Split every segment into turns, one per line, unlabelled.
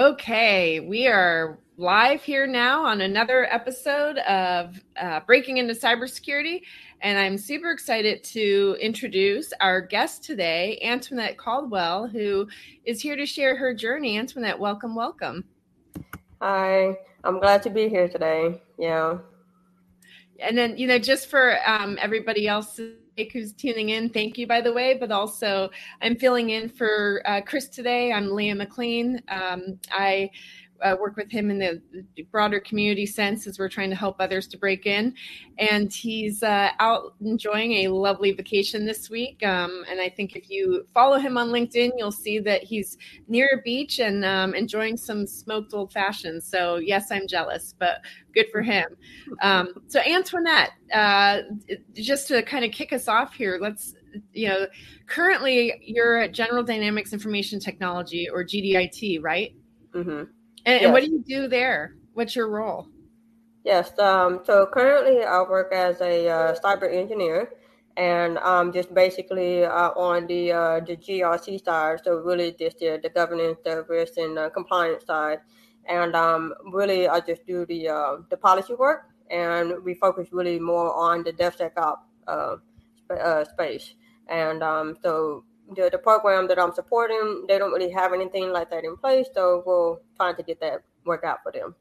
Okay, we are live here now on another episode of uh, Breaking into Cybersecurity. And I'm super excited to introduce our guest today, Antoinette Caldwell, who is here to share her journey. Antoinette, welcome, welcome.
Hi, I'm glad to be here today. Yeah.
And then, you know, just for um, everybody else who's tuning in, thank you, by the way. But also, I'm filling in for uh, Chris today. I'm Leah McLean. Um, I uh, work with him in the broader community sense as we're trying to help others to break in. And he's uh, out enjoying a lovely vacation this week. Um, and I think if you follow him on LinkedIn, you'll see that he's near a beach and um, enjoying some smoked old fashioned. So, yes, I'm jealous, but good for him. Um, so, Antoinette, uh, just to kind of kick us off here, let's you know currently you're at general dynamics information technology or gdit right mm-hmm. And, yes. and what do you do there? What's your role?
Yes. Um, so currently, I work as a uh, cyber engineer, and um, just basically uh, on the uh, the GRC side. So really, just the, the governance, the risk, and uh, compliance side. And um, really, I just do the uh, the policy work, and we focus really more on the DevSecOps uh, uh, space. And um, so the, the program that I'm supporting, they don't really have anything like that in place. So we're trying to get that work out for them.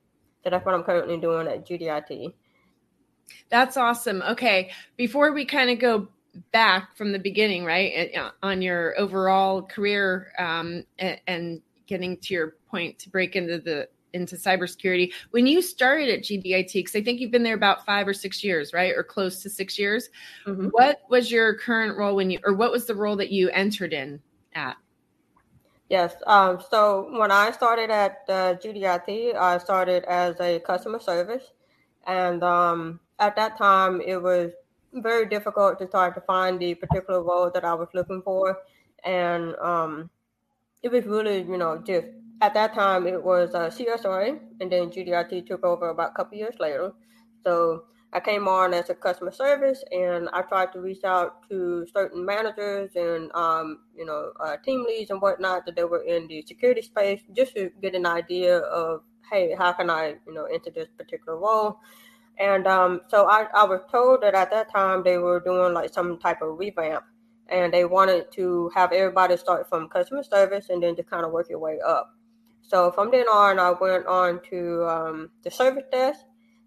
So that's what I'm currently doing at GDIT.
That's awesome. Okay. Before we kind of go back from the beginning, right, uh, on your overall career um, and getting to your point to break into the into cybersecurity. When you started at GDIT, because I think you've been there about five or six years, right, or close to six years. Mm-hmm. What was your current role when you, or what was the role that you entered in at?
Yes. Um, so when I started at uh, GDIT, I started as a customer service, and um, at that time it was very difficult to start to find the particular role that I was looking for, and um, it was really, you know, just at that time it was uh, CSRA, and then GDIT took over about a couple years later. So I came on as a customer service, and I tried to reach out to certain managers and um, you know uh, team leads and whatnot that they were in the security space, just to get an idea of hey, how can I you know enter this particular role. And um, so I, I was told that at that time they were doing like some type of revamp and they wanted to have everybody start from customer service and then to kind of work your way up. So from then on, I went on to um, the service desk.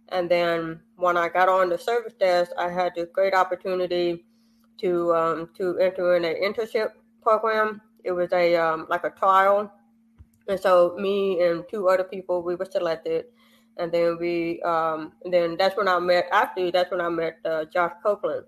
And then when I got on the service desk, I had the great opportunity to um, to enter in an internship program. It was a um, like a trial, and so me and two other people we were selected, and then we um, then that's when I met. Actually, that's when I met uh, Josh Copeland,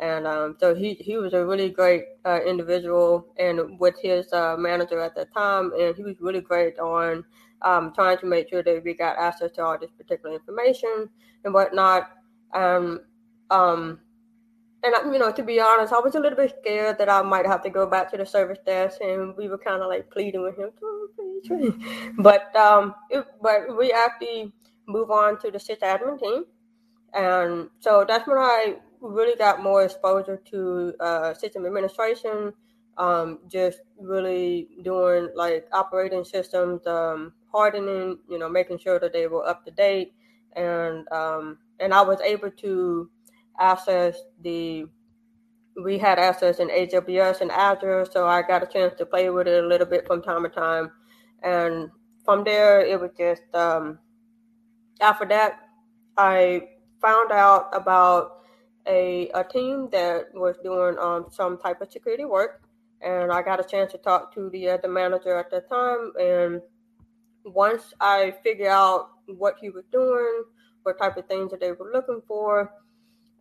and um, so he he was a really great uh, individual, and with his uh, manager at the time, and he was really great on um, trying to make sure that we got access to all this particular information and whatnot. Um, um, and you know, to be honest, I was a little bit scared that I might have to go back to the service desk, and we were kind of like pleading with him, but um, it, but we actually move on to the sysadmin team, and so that's when I really got more exposure to uh, system administration, um, just really doing like operating systems, um, hardening, you know, making sure that they were up to date, and um, and I was able to access the we had access in AWS and Azure, so I got a chance to play with it a little bit from time to time, and from there it was just um, after that I found out about a, a team that was doing um, some type of security work. And I got a chance to talk to the uh, the manager at the time. And once I figured out what he was doing, what type of things that they were looking for,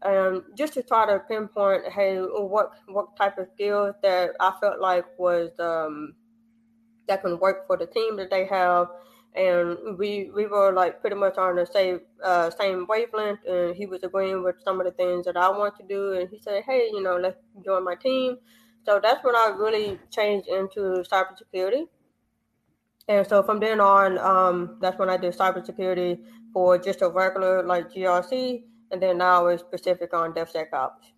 and just to try to pinpoint, hey, what what type of skills that I felt like was um, that can work for the team that they have, and we we were like pretty much on the same uh, same wavelength. And he was agreeing with some of the things that I want to do, and he said, "Hey, you know, let's join my team." So that's when I really changed into cybersecurity. And so from then on, um, that's when I did cybersecurity for just a regular like GRC, and then now it's specific on DevSecOps.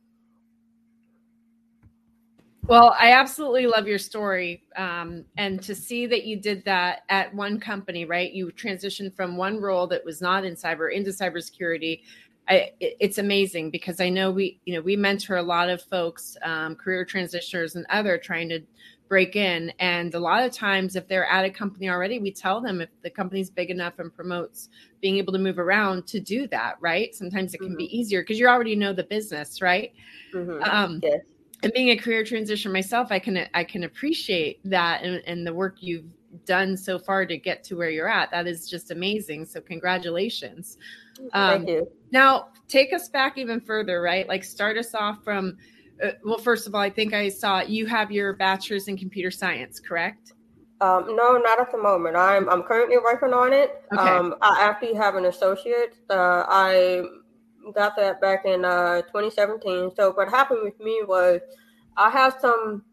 Well, I absolutely love your story. Um, and to see that you did that at one company, right? You transitioned from one role that was not in cyber into cybersecurity. I, it, it's amazing because I know we, you know, we mentor a lot of folks, um, career transitioners and other trying to break in. And a lot of times, if they're at a company already, we tell them if the company's big enough and promotes being able to move around to do that, right? Sometimes it can mm-hmm. be easier because you already know the business, right? Mm-hmm. Um, yes and being a career transition myself, I can I can appreciate that and, and the work you've done so far to get to where you're at. That is just amazing. So congratulations.
Um, Thank you.
Now take us back even further, right? Like start us off from. Uh, well, first of all, I think I saw you have your bachelor's in computer science, correct?
Um, no, not at the moment. I'm I'm currently working on it. Okay. Um, I actually have an associate. Uh, I got that back in uh, 2017. So what happened with me was I have some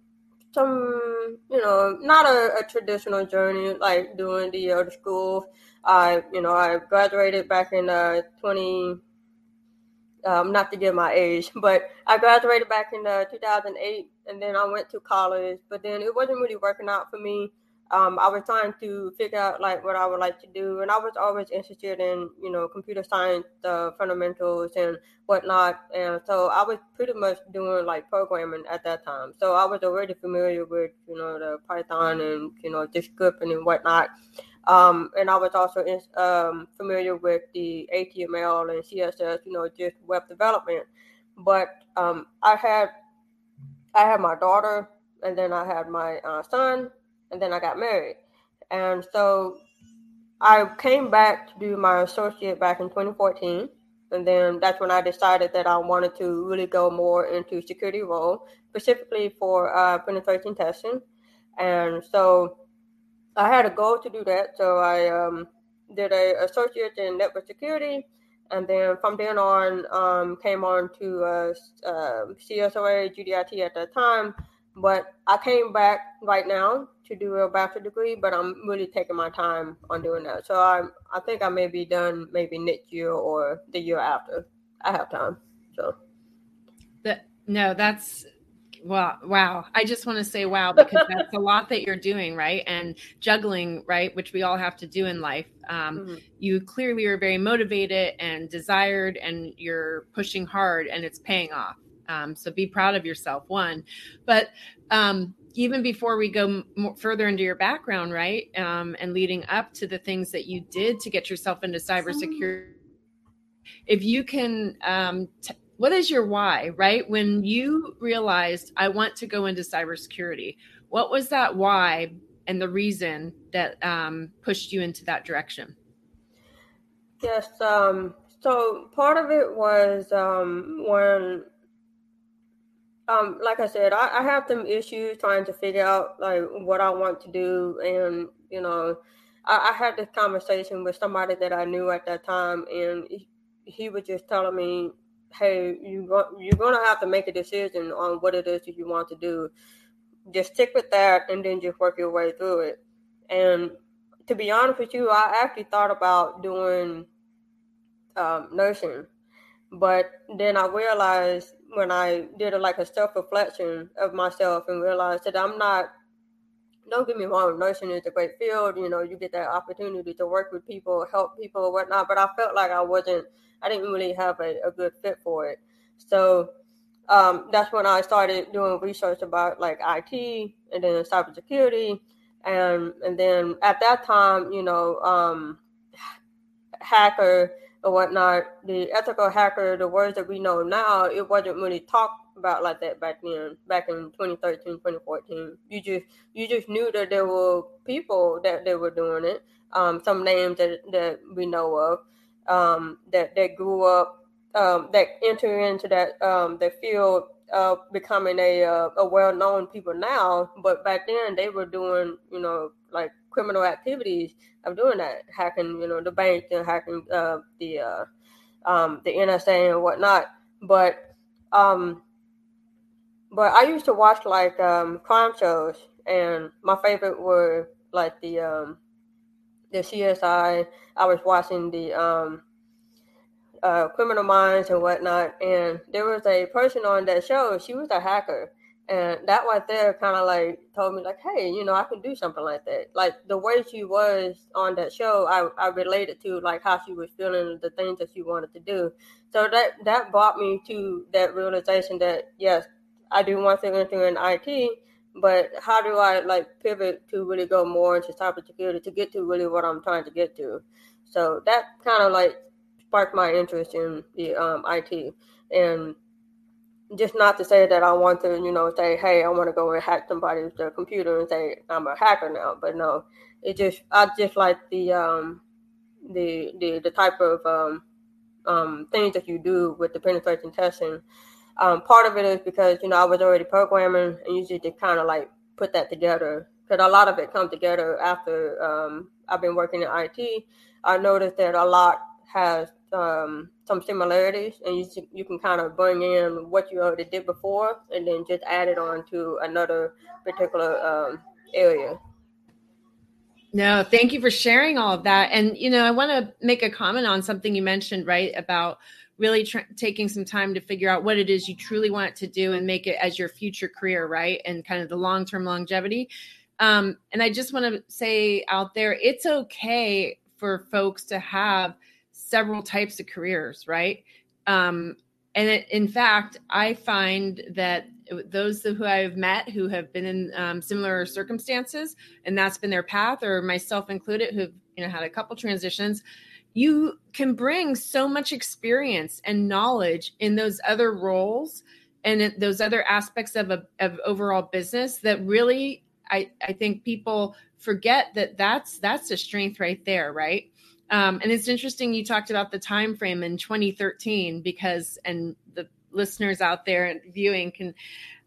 some you know not a, a traditional journey like doing the other schools. I you know I graduated back in uh, 20. Um, not to give my age, but I graduated back in uh, 2008, and then I went to college. But then it wasn't really working out for me um, I was trying to figure out like what I would like to do, and I was always interested in you know computer science uh, fundamentals and whatnot, and so I was pretty much doing like programming at that time. So I was already familiar with you know the Python and you know the scripting and whatnot, um, and I was also in, um, familiar with the HTML and CSS, you know, just web development. But um, I had I had my daughter, and then I had my uh, son and then I got married. And so I came back to do my associate back in 2014. And then that's when I decided that I wanted to really go more into security role, specifically for uh, penetration testing. And so I had a goal to do that. So I um, did a associate in network security. And then from then on, um, came on to uh, uh, CSRA, GDIT at that time. But I came back right now to do a bachelor degree, but I'm really taking my time on doing that. So I I think I may be done maybe next year or the year after. I have time. So
that no, that's well, wow. I just want to say wow because that's a lot that you're doing, right? And juggling, right, which we all have to do in life. Um, mm-hmm. You clearly are very motivated and desired, and you're pushing hard, and it's paying off. Um, so be proud of yourself, one. But um, even before we go further into your background, right, um, and leading up to the things that you did to get yourself into cybersecurity, if you can, um, t- what is your why, right? When you realized I want to go into cybersecurity, what was that why and the reason that um, pushed you into that direction?
Yes. Um, so part of it was um, when um, like I said, I, I have some issues trying to figure out like what I want to do, and you know, I, I had this conversation with somebody that I knew at that time, and he, he was just telling me, "Hey, you you're gonna have to make a decision on what it is that you want to do. Just stick with that, and then just work your way through it." And to be honest with you, I actually thought about doing um, nursing, but then I realized when I did a, like a self reflection of myself and realized that I'm not. Don't get me wrong, nursing is a great field. You know, you get that opportunity to work with people, help people, whatnot. But I felt like I wasn't. I didn't really have a, a good fit for it. So um, that's when I started doing research about like IT and then cybersecurity, and and then at that time, you know, um, hacker or whatnot, the ethical hacker, the words that we know now, it wasn't really talked about like that back then, back in 2013, 2014. You just you just knew that there were people that they were doing it. Um, some names that, that we know of um, that that grew up um, that enter into that um, the field of becoming a uh, a well known people now, but back then they were doing you know like criminal activities of doing that, hacking, you know, the bank and hacking uh, the uh, um, the NSA and whatnot. But um, but I used to watch like um, crime shows, and my favorite were like the um, the CSI. I was watching the um, uh, Criminal Minds and whatnot, and there was a person on that show. She was a hacker, And that right there kind of like told me like, hey, you know, I can do something like that. Like the way she was on that show, I, I related to like how she was feeling, the things that she wanted to do. So that that brought me to that realization that yes, I do want to enter in IT, but how do I like pivot to really go more into cybersecurity to get to really what I'm trying to get to? So that kind of like sparked my interest in the um, IT and just not to say that I want to, you know, say, hey, I want to go and hack somebody's computer and say I'm a hacker now. But no, it just I just like the um the the the type of um um things that you do with the penetration testing. Um, part of it is because you know I was already programming and usually to kind of like put that together because a lot of it comes together after um, I've been working in IT. I noticed that a lot has um, some similarities, and you you can kind of bring in what you already did before, and then just add it on to another particular um, area.
No, thank you for sharing all of that. And you know, I want to make a comment on something you mentioned, right, about really tr- taking some time to figure out what it is you truly want to do and make it as your future career, right, and kind of the long term longevity. Um, and I just want to say out there, it's okay for folks to have several types of careers, right? Um, and it, in fact, I find that those who I've met who have been in um, similar circumstances, and that's been their path, or myself included, who've you know had a couple transitions, you can bring so much experience and knowledge in those other roles and those other aspects of a of overall business that really I I think people forget that that's that's a strength right there, right? Um, and it's interesting you talked about the time frame in 2013 because, and the listeners out there and viewing can,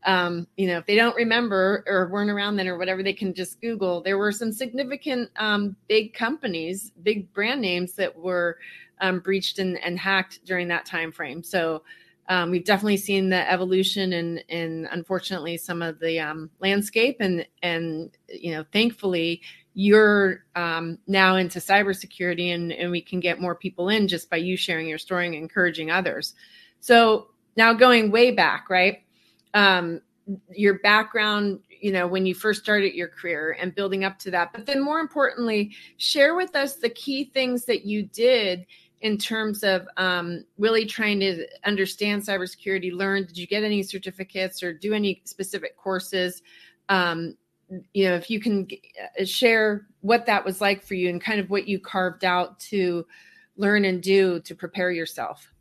um, you know, if they don't remember or weren't around then or whatever, they can just Google. There were some significant um, big companies, big brand names that were um, breached and, and, hacked during that time frame. So um, we've definitely seen the evolution and and unfortunately some of the um, landscape and and you know thankfully you're um, now into cybersecurity and, and we can get more people in just by you sharing your story and encouraging others. So now going way back, right? Um, your background, you know, when you first started your career and building up to that. But then more importantly, share with us the key things that you did in terms of um, really trying to understand cybersecurity, learn, did you get any certificates or do any specific courses? Um, you know if you can uh, share what that was like for you and kind of what you carved out to learn and do to prepare yourself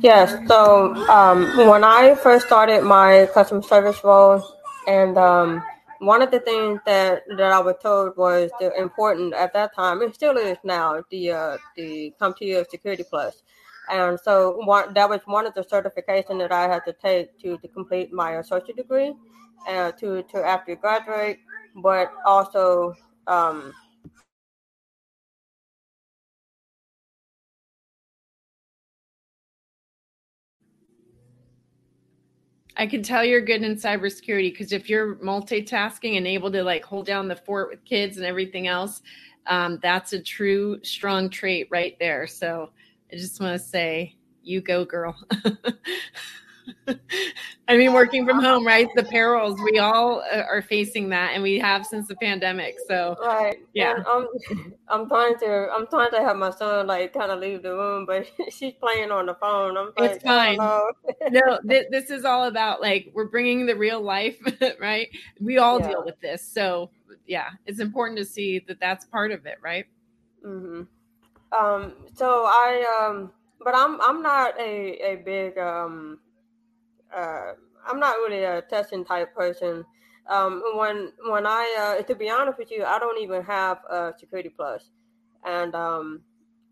yes so um, when i first started my customer service role and um, one of the things that, that I was told was the important at that time, it still is now, the uh, the CompTIA Security Plus. And so one, that was one of the certification that I had to take to, to complete my associate degree uh, to to after graduate, but also um,
I can tell you're good in cybersecurity because if you're multitasking and able to like hold down the fort with kids and everything else, um, that's a true strong trait right there. So I just want to say, you go, girl. I mean, working from home, right? The perils we all uh, are facing that, and we have since the pandemic. So,
right, yeah. I'm, I'm trying to, I'm trying to have my son like kind of leave the room, but she's playing on the phone. I'm
like, it's fine. no, th- this is all about like we're bringing the real life, right? We all yeah. deal with this, so yeah, it's important to see that that's part of it, right?
Mm-hmm. Um. So I um, but I'm I'm not a a big um uh, I'm not really a testing type person. Um, when when I uh, to be honest with you, I don't even have a Security Plus, and um,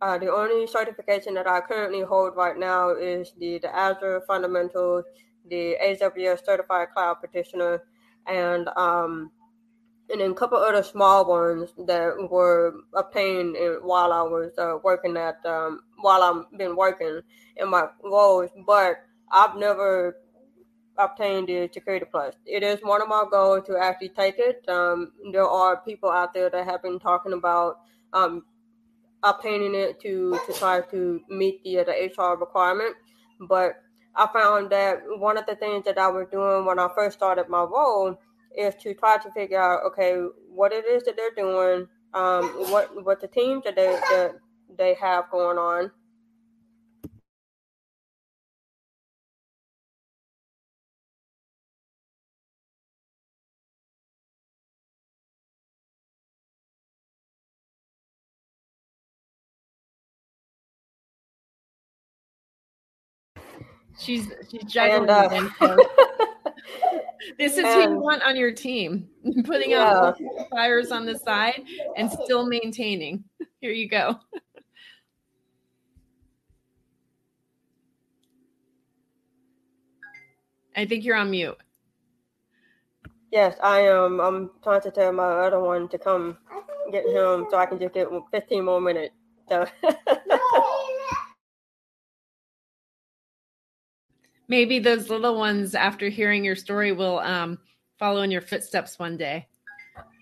uh, the only certification that I currently hold right now is the the Azure Fundamentals, the AWS Certified Cloud Practitioner, and um, and then a couple other small ones that were obtained in, while I was uh, working at um, while I've been working in my roles, but I've never obtain the Security Plus. It is one of my goals to actually take it. Um, there are people out there that have been talking about um, obtaining it to to try to meet the the HR requirement, but I found that one of the things that I was doing when I first started my role is to try to figure out, okay, what it is that they're doing, um, what what the teams that they that they have going on,
She's she's juggling. And, uh, this is and, who you um, want on your team, putting yeah. out fires on the side and still maintaining. Here you go. I think you're on mute.
Yes, I am. I'm trying to tell my other one to come get him so I can just get 15 more minutes. So.
maybe those little ones after hearing your story will um, follow in your footsteps one day.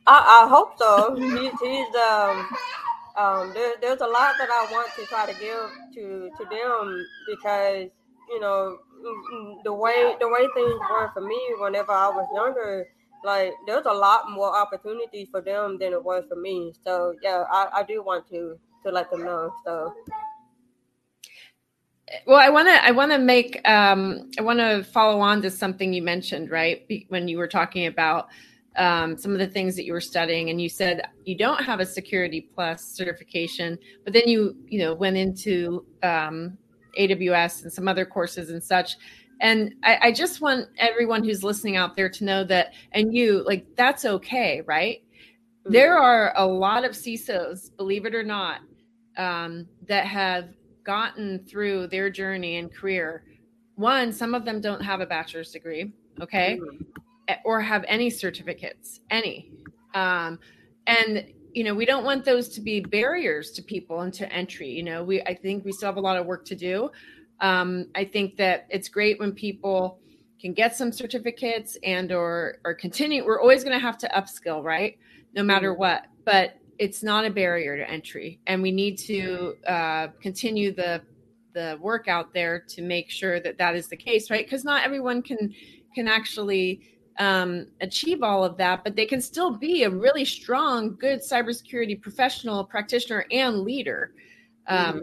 I, I hope so. He's, he's um, um, there, there's a lot that i want to try to give to to them because you know the way the way things were for me whenever i was younger like there's a lot more opportunities for them than it was for me. So yeah i, I do want to to let them know so
well i want to i want to make um i want to follow on to something you mentioned right when you were talking about um, some of the things that you were studying and you said you don't have a security plus certification but then you you know went into um, aws and some other courses and such and I, I just want everyone who's listening out there to know that and you like that's okay right mm-hmm. there are a lot of cisos believe it or not um, that have gotten through their journey and career, one, some of them don't have a bachelor's degree, okay, mm-hmm. or have any certificates, any. Um, and you know, we don't want those to be barriers to people into entry. You know, we I think we still have a lot of work to do. Um, I think that it's great when people can get some certificates and or or continue. We're always going to have to upskill, right? No matter mm-hmm. what. But it's not a barrier to entry. And we need to uh, continue the the work out there to make sure that that is the case right? Because not everyone can can actually um, achieve all of that but they can still be a really strong good cybersecurity professional practitioner and leader. Um, mm-hmm.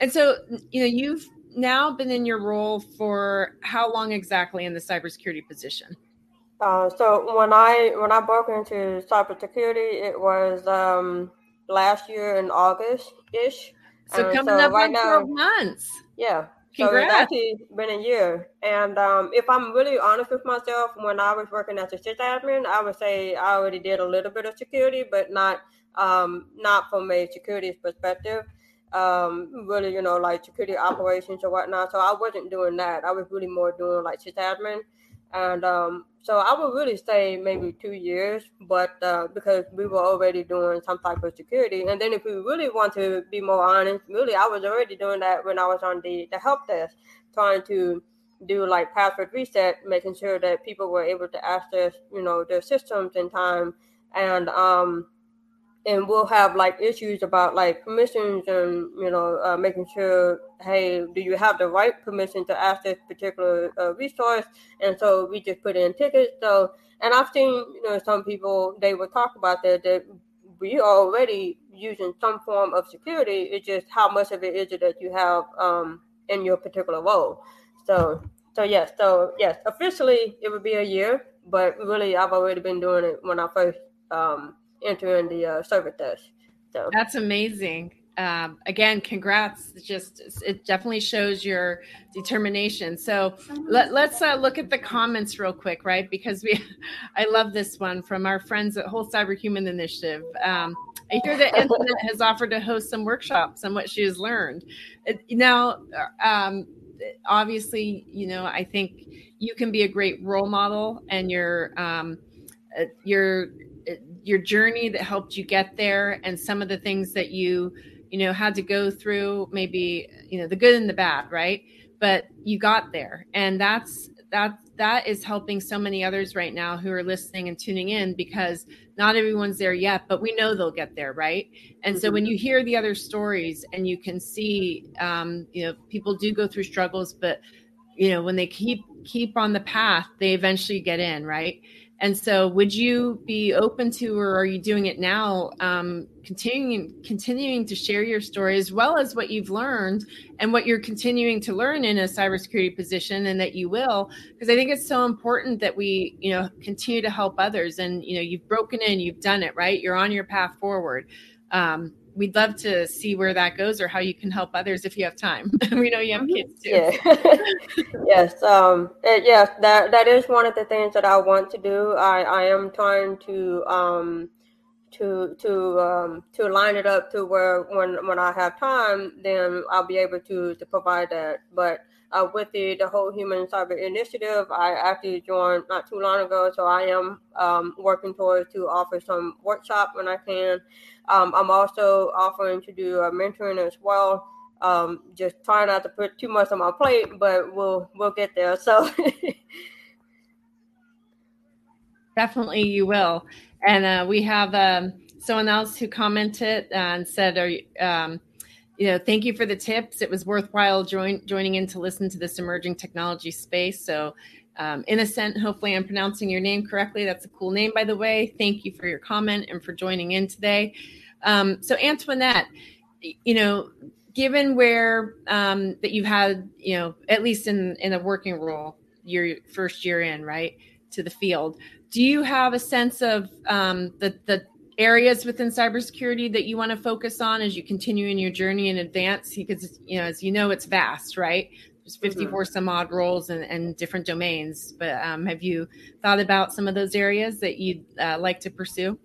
and so you know you've now been in your role for how long exactly in the cybersecurity position
uh, so when I when I broke into cybersecurity, it was um, last year in August ish.
So coming so up right on twelve months.
Yeah. Congrats. So it's actually been a year. And um, if I'm really honest with myself, when I was working as a sysadmin, I would say I already did a little bit of security, but not um, not from a security perspective. Um, really, you know, like security operations or whatnot. So I wasn't doing that. I was really more doing like sysadmin. And um, so I would really say maybe two years, but uh, because we were already doing some type of security. And then if we really want to be more honest, really, I was already doing that when I was on the, the help desk, trying to do like password reset, making sure that people were able to access, you know, their systems in time. And um, and we'll have like issues about like permissions and you know uh, making sure hey do you have the right permission to access particular uh, resource? And so we just put in tickets. So and i've seen you know some people they will talk about that that we are already using some form of security. It's just how much of it is it that you have um, in your particular role. So so yes so yes officially it would be a year but really i've already been doing it when i first um, entering the uh, service. So
that's amazing. Um, again, congrats. Just it definitely shows your determination. So let, us uh, look at the comments real quick, right? Because we, I love this one from our friends at Whole Cyber Human Initiative. Um, I hear that Infinite has offered to host some workshops on what she has learned. Now, um, obviously, you know, I think you can be a great role model, and your um, uh, your your journey that helped you get there and some of the things that you you know had to go through maybe you know the good and the bad right? But you got there. And that's that that is helping so many others right now who are listening and tuning in because not everyone's there yet but we know they'll get there right? And so when you hear the other stories and you can see um, you know people do go through struggles but you know when they keep keep on the path they eventually get in right and so would you be open to or are you doing it now um, continuing continuing to share your story as well as what you've learned and what you're continuing to learn in a cybersecurity position and that you will? Because i think it's so important that we you know continue to help others and you know you've broken in you've done it right? You're on your path forward. Um, we'd love to see where that goes or how you can help others if you have time. we know you have mm-hmm. kids too.
Yeah. yes. Um, yes, that, that is one of the things that I want to do. I, I am trying to, um, to, to, um, to line it up to where when, when I have time, then I'll be able to, to provide that. But, uh, with the, the whole Human Cyber Initiative. I actually joined not too long ago, so I am um, working towards to offer some workshop when I can. Um, I'm also offering to do a mentoring as well. Um, just trying not to put too much on my plate, but we'll we'll get there. So
definitely you will. And uh, we have um, someone else who commented and said, "Are you?" You know, thank you for the tips. It was worthwhile join, joining in to listen to this emerging technology space. So, um, Innocent, hopefully I'm pronouncing your name correctly. That's a cool name, by the way. Thank you for your comment and for joining in today. Um, so, Antoinette, you know, given where um, that you've had, you know, at least in in a working role, your first year in, right, to the field, do you have a sense of um, the the areas within cybersecurity that you want to focus on as you continue in your journey in advance? Because, you know, as you know, it's vast, right? There's mm-hmm. 54 mm-hmm. some odd roles and, and different domains. But um, have you thought about some of those areas that you'd uh, like to pursue?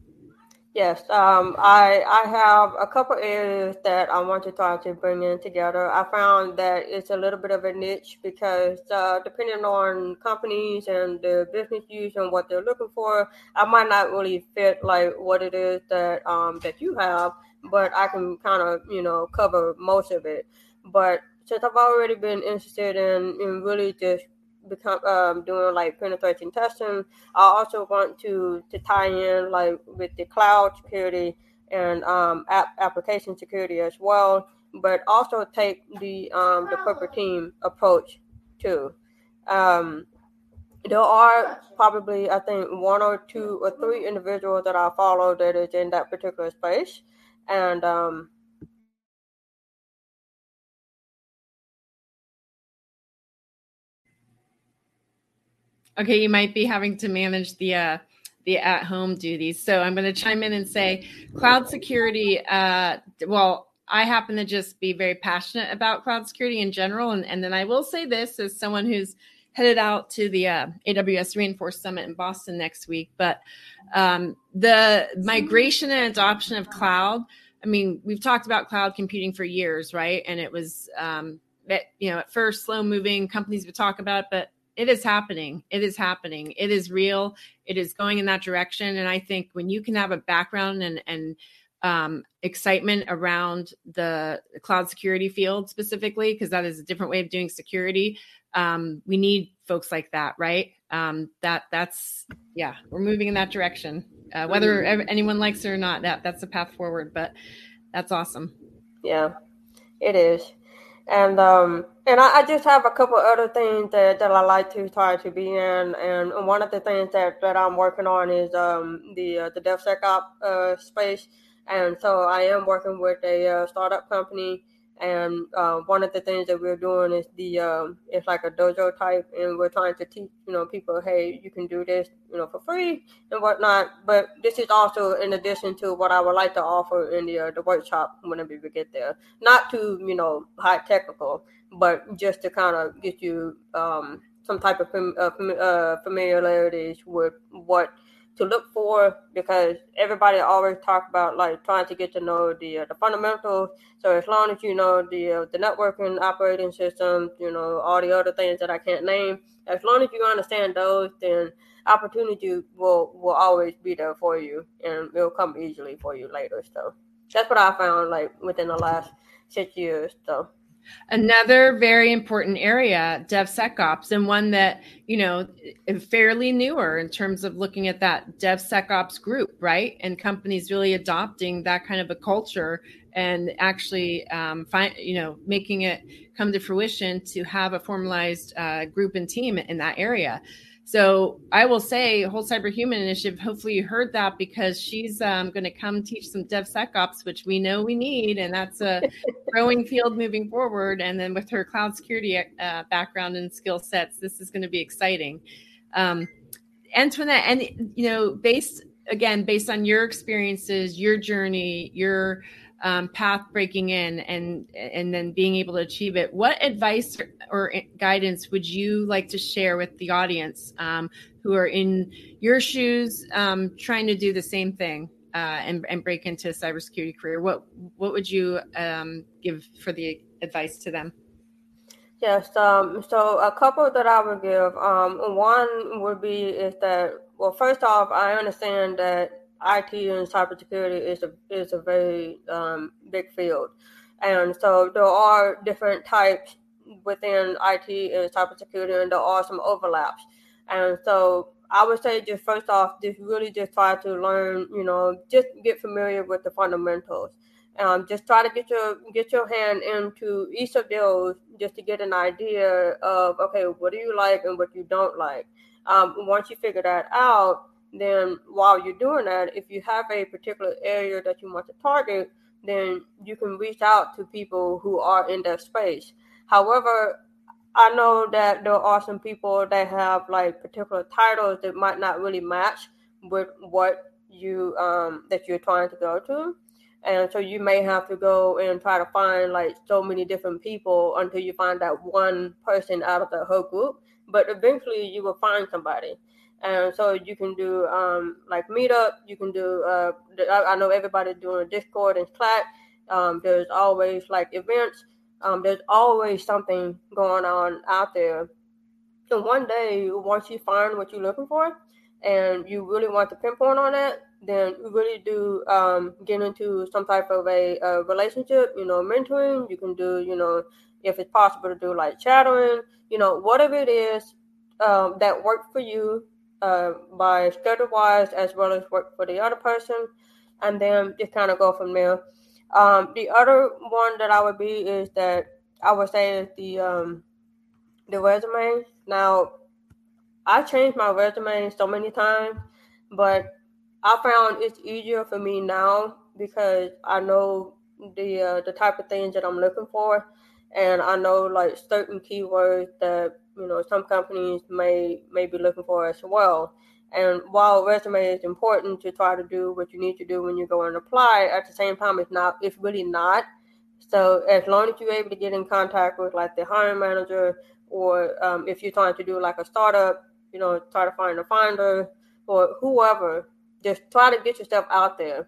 Yes, um, I I have a couple areas that I want to try to bring in together. I found that it's a little bit of a niche because uh, depending on companies and the business use and what they're looking for, I might not really fit like what it is that um, that you have, but I can kind of you know cover most of it. But since I've already been interested in in really just become um, doing like penetration testing. I also want to to tie in like with the cloud security and um, app application security as well, but also take the um, the corporate team approach too. Um, there are probably I think one or two or three individuals that I follow that is in that particular space, and um,
Okay, you might be having to manage the uh, the at home duties. So I'm going to chime in and say cloud security. Uh, well, I happen to just be very passionate about cloud security in general, and, and then I will say this as someone who's headed out to the uh, AWS Reinforce Summit in Boston next week. But um, the migration and adoption of cloud. I mean, we've talked about cloud computing for years, right? And it was, um, at, you know, at first slow moving. Companies would talk about, it, but it is happening. It is happening. It is real. It is going in that direction. And I think when you can have a background and and um, excitement around the cloud security field specifically, because that is a different way of doing security. Um, we need folks like that, right? Um, that that's yeah, we're moving in that direction. Uh, whether mm-hmm. anyone likes it or not, that that's the path forward. But that's awesome.
Yeah, it is and um and I, I, just have a couple other things that, that I like to try to be in, and one of the things that, that I'm working on is um the uh, the DevSecOps uh, space, and so I am working with a uh, startup company and uh, one of the things that we're doing is the um, it's like a dojo type, and we're trying to teach you know people, hey, you can do this, you know, for free and whatnot. But this is also in addition to what I would like to offer in the uh, the workshop whenever we get there. Not to you know high technical, but just to kind of get you um, some type of fam- uh, fam- uh, familiarities with what to look for because everybody always talk about like trying to get to know the uh, the fundamentals. So as long as you know the uh, the networking operating system, you know all the other things that I can't name, as long as you understand those, then opportunity will will always be there for you, and it'll come easily for you later. So that's what I found like within the last six years. So.
Another very important area, DevSecOps, and one that, you know, fairly newer in terms of looking at that DevSecOps group, right? And companies really adopting that kind of a culture and actually um, find you know making it come to fruition to have a formalized uh, group and team in that area so I will say, whole cyber human initiative. Hopefully, you heard that because she's um, going to come teach some DevSecOps, which we know we need, and that's a growing field moving forward. And then with her cloud security uh, background and skill sets, this is going to be exciting. Um, Antoinette, and you know, based again, based on your experiences, your journey, your um, path breaking in and and then being able to achieve it. What advice or, guidance would you like to share with the audience um, who are in your shoes um, trying to do the same thing uh, and, and break into a cybersecurity career? What what would you um, give for the advice to them?
Yes um, so a couple that i would give um, one would be is that well first off i understand that IT and cybersecurity is a is a very um, big field, and so there are different types within IT and cybersecurity, and there are some overlaps. And so I would say just first off, just really just try to learn, you know, just get familiar with the fundamentals. Um, just try to get your get your hand into each of those just to get an idea of okay, what do you like and what you don't like. Um, once you figure that out, then while you're doing that, if you have a particular area that you want to target, then you can reach out to people who are in that space. However, I know that there are some people that have like particular titles that might not really match with what you um that you're trying to go to. And so you may have to go and try to find like so many different people until you find that one person out of the whole group. But eventually you will find somebody and so you can do um, like meetup you can do uh, I, know everybody doing discord and slack. Um, there's always like events. Um, there's always something going on out there. So one day once you find what you're looking for and you really want to pinpoint on that then you really do um, get into some type of a, a relationship you know mentoring. You can do you know if it's possible to do like chattering you know whatever it is um, that works for you uh, by schedule wise as well as work for the other person, and then just kind of go from there. Um, the other one that I would be is that I would say is the um, the resume. Now, I changed my resume so many times, but I found it's easier for me now because I know the uh, the type of things that I'm looking for, and I know like certain keywords that you know some companies may may be looking for as well. And while resume is important to try to do what you need to do when you go and apply, at the same time, it's not. It's really not. So as long as you're able to get in contact with like the hiring manager, or um, if you're trying to do like a startup, you know, try to find a finder or whoever, just try to get yourself out there,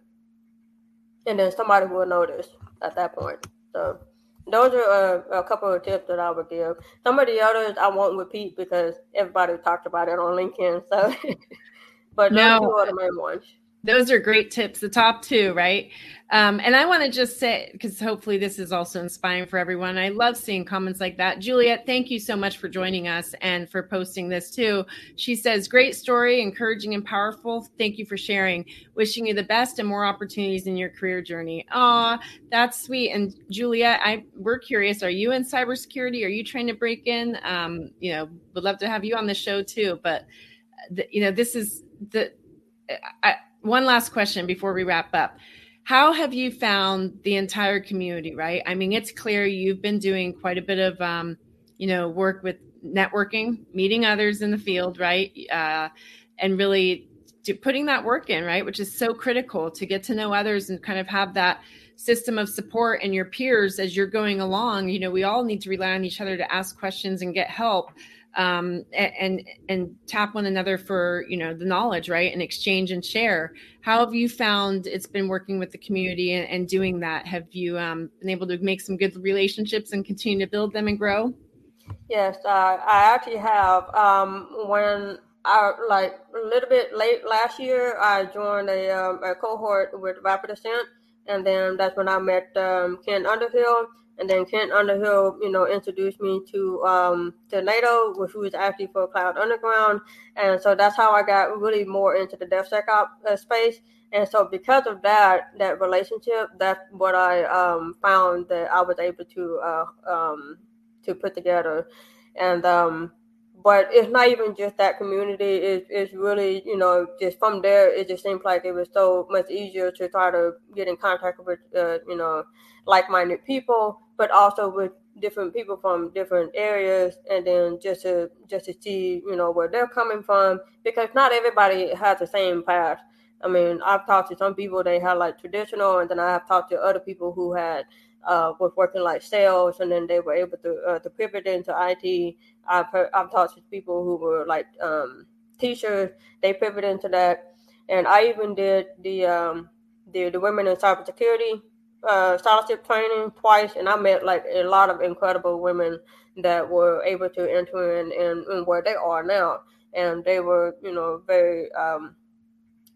and then somebody will notice at that point. So those are uh, a couple of tips that I would give. Some of the others I won't repeat because everybody talked about it on LinkedIn. So, but those two are the main ones.
Those are great tips, the top two, right? Um, and I want to just say, because hopefully this is also inspiring for everyone. I love seeing comments like that. Juliet, thank you so much for joining us and for posting this too. She says, Great story, encouraging and powerful. Thank you for sharing. Wishing you the best and more opportunities in your career journey. Aw, that's sweet. And Juliet, I we're curious. Are you in cybersecurity? Are you trying to break in? Um, you know, would love to have you on the show too. But the, you know, this is the I, one last question before we wrap up. How have you found the entire community? Right. I mean, it's clear you've been doing quite a bit of, um, you know, work with networking, meeting others in the field, right, uh, and really putting that work in, right, which is so critical to get to know others and kind of have that system of support and your peers as you're going along. You know, we all need to rely on each other to ask questions and get help um, and and tap one another for you know the knowledge right and exchange and share. How have you found it's been working with the community and, and doing that? Have you um, been able to make some good relationships and continue to build them and grow?
Yes uh, i actually have. Um, when I like a little bit late last year i joined a, um, a cohort with rapid ascent and then that's when i met um, ken underhill And then Ken Underhill, you know, introduced me to um, to NATO, which was actually for Cloud Underground, and so that's how I got really more into the DevSecOps uh, space. And so because of that, that relationship, that's what I um, found that I was able to uh, um, to put together. And um, but it's not even just that community. It's, it's really, you know, just from there, it just seems like it was so much easier to try to get in contact with, uh, you know, like-minded people, but also with different people from different areas, and then just to just to see, you know, where they're coming from, because not everybody has the same path. I mean, I've talked to some people they had like traditional, and then I have talked to other people who had uh, was working like sales, and then they were able to uh, to pivot into IT. I've heard, I've talked to people who were like um, teachers. They pivoted into that, and I even did the um, the the women in cybersecurity uh, scholarship training twice, and I met like a lot of incredible women that were able to enter in, in, in where they are now, and they were you know very um,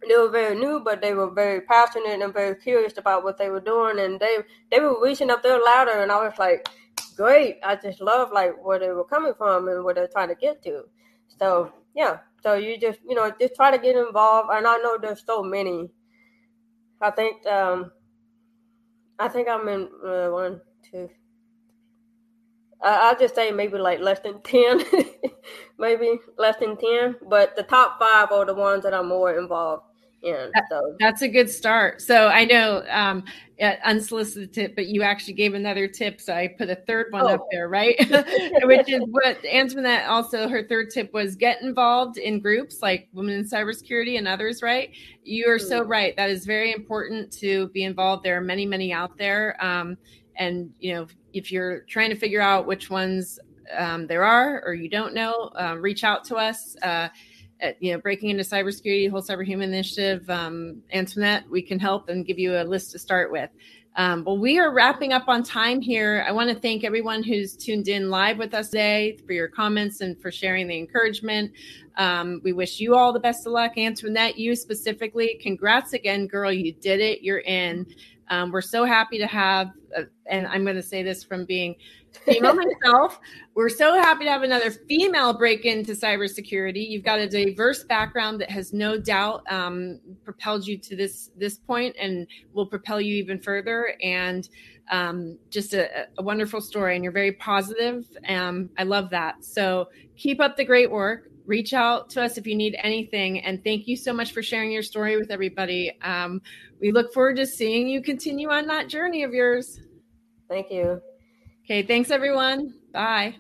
they were very new, but they were very passionate and very curious about what they were doing, and they they were reaching up their ladder, and I was like, great. I just love like where they were coming from and where they're trying to get to. So yeah, so you just you know just try to get involved, and I know there's so many. I think um, I think I'm in uh, one, two. I'll just say maybe like less than 10, maybe less than 10. But the top five are the ones that I'm more involved yeah, so.
that's a good start. So I know um, unsolicited tip, but you actually gave another tip. So I put a third one oh. up there, right? Which is what Antoinette also her third tip was get involved in groups like Women in Cybersecurity and others, right? You are mm-hmm. so right. That is very important to be involved. There are many, many out there. Um, and you know, if you're trying to figure out which ones um, there are or you don't know, uh, reach out to us. Uh, at, you know, breaking into cybersecurity, whole cyber human initiative, um, Antoinette, we can help and give you a list to start with. Um, well, we are wrapping up on time here. I want to thank everyone who's tuned in live with us today for your comments and for sharing the encouragement. Um, we wish you all the best of luck, Antoinette. You specifically, congrats again, girl. You did it. You're in. Um, we're so happy to have, uh, and I'm going to say this from being female myself. We're so happy to have another female break into cybersecurity. You've got a diverse background that has no doubt um, propelled you to this this point, and will propel you even further. And um, just a, a, wonderful story, and you're very positive. Um, I love that. So keep up the great work. Reach out to us if you need anything, and thank you so much for sharing your story with everybody. Um, we look forward to seeing you continue on that journey of yours.
Thank you.
Okay, thanks everyone. Bye.